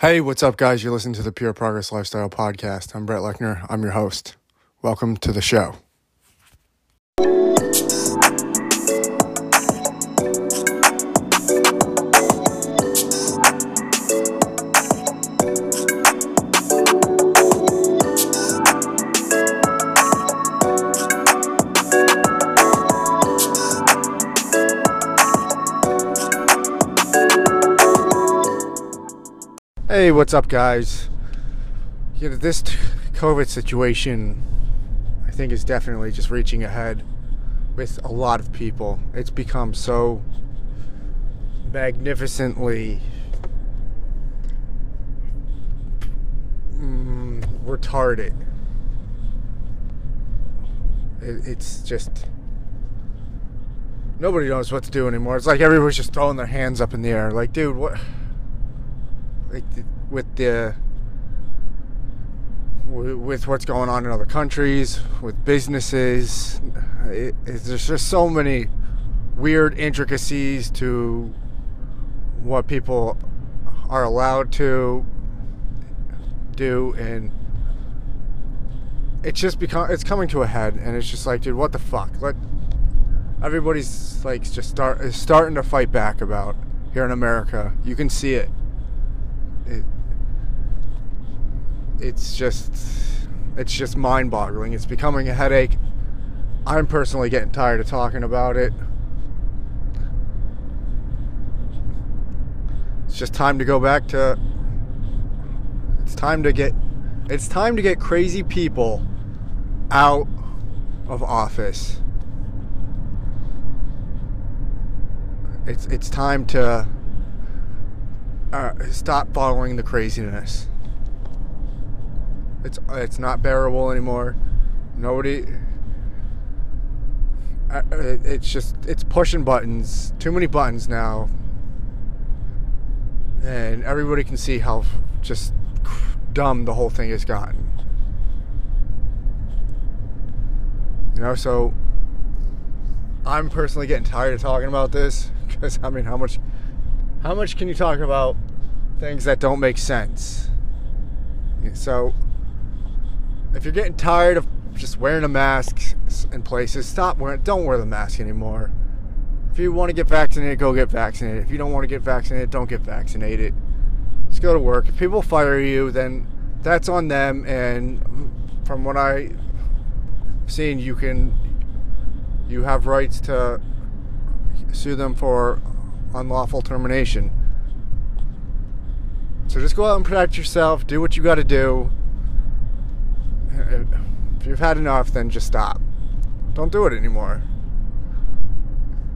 Hey, what's up, guys? You're listening to the Pure Progress Lifestyle Podcast. I'm Brett Lechner. I'm your host. Welcome to the show. Hey, what's up, guys? You know, this COVID situation, I think, is definitely just reaching ahead with a lot of people. It's become so magnificently mm, retarded. It, it's just. Nobody knows what to do anymore. It's like everybody's just throwing their hands up in the air. Like, dude, what? Like with the with what's going on in other countries, with businesses, it, there's just so many weird intricacies to what people are allowed to do, and it's just become it's coming to a head, and it's just like, dude, what the fuck? Let everybody's like just start is starting to fight back about here in America. You can see it it, it's just it's just mind-boggling. It's becoming a headache. I'm personally getting tired of talking about it. It's just time to go back to it's time to get it's time to get crazy people out of office. It's it's time to uh, stop following the craziness. It's it's not bearable anymore. Nobody. It's just it's pushing buttons. Too many buttons now, and everybody can see how just dumb the whole thing has gotten. You know, so I'm personally getting tired of talking about this because I mean, how much how much can you talk about things that don't make sense? So, if you're getting tired of just wearing a mask in places, stop wearing. Don't wear the mask anymore. If you want to get vaccinated, go get vaccinated. If you don't want to get vaccinated, don't get vaccinated. Just go to work. If people fire you, then that's on them. And from what I've seen, you can you have rights to sue them for unlawful termination. So just go out and protect yourself, do what you got to do. If you've had enough, then just stop. Don't do it anymore.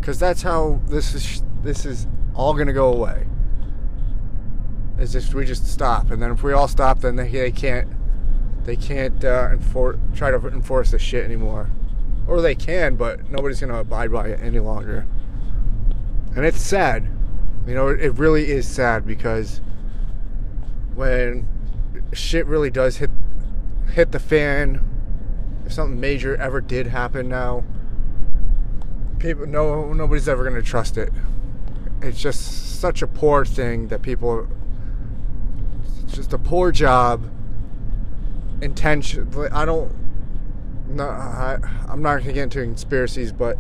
Cuz that's how this is this is all to go away. Is if we just stop and then if we all stop then they, they can't they can't uh, enforce try to enforce this shit anymore. Or they can, but nobody's to abide by it any longer. And it's sad. You know, it really is sad because when shit really does hit hit the fan, if something major ever did happen now, people no nobody's ever going to trust it. It's just such a poor thing that people it's just a poor job intention I don't no I, I'm not going to get into conspiracies but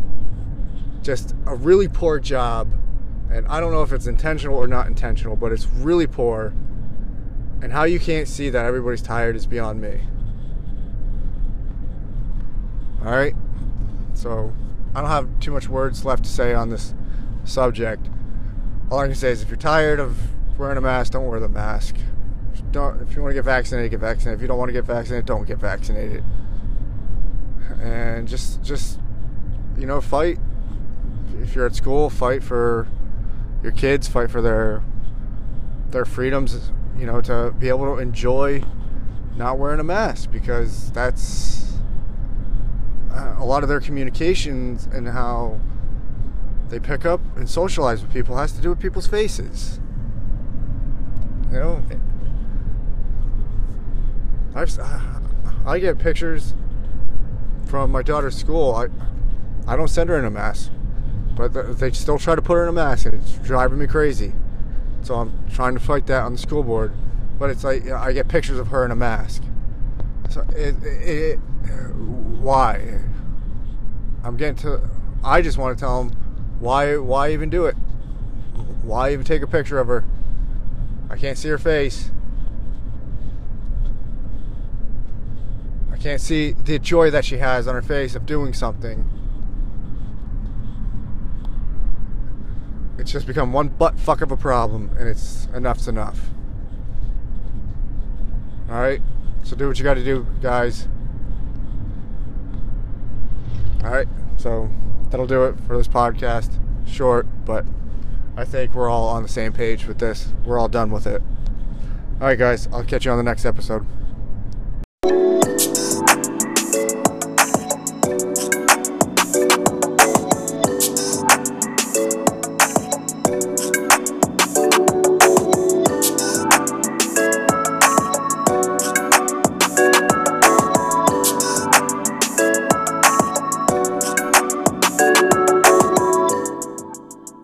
just a really poor job. And I don't know if it's intentional or not intentional, but it's really poor. And how you can't see that everybody's tired is beyond me. All right? So, I don't have too much words left to say on this subject. All I can say is if you're tired of wearing a mask, don't wear the mask. Don't, if you want to get vaccinated, get vaccinated. If you don't want to get vaccinated, don't get vaccinated. And just, just, you know, fight if you're at school, fight for your kids, fight for their their freedoms, you know, to be able to enjoy not wearing a mask because that's uh, a lot of their communications and how they pick up and socialize with people has to do with people's faces. You know, I've I get pictures from my daughter's school. I I don't send her in a mask. But they still try to put her in a mask, and it's driving me crazy. So I'm trying to fight that on the school board. but it's like you know, I get pictures of her in a mask. So it, it, it why? I'm getting to. I just want to tell them why. Why even do it? Why even take a picture of her? I can't see her face. I can't see the joy that she has on her face of doing something. It's just become one butt fuck of a problem, and it's enough's enough. Alright? So do what you gotta do, guys. Alright, so that'll do it for this podcast. Short, but I think we're all on the same page with this. We're all done with it. Alright, guys, I'll catch you on the next episode.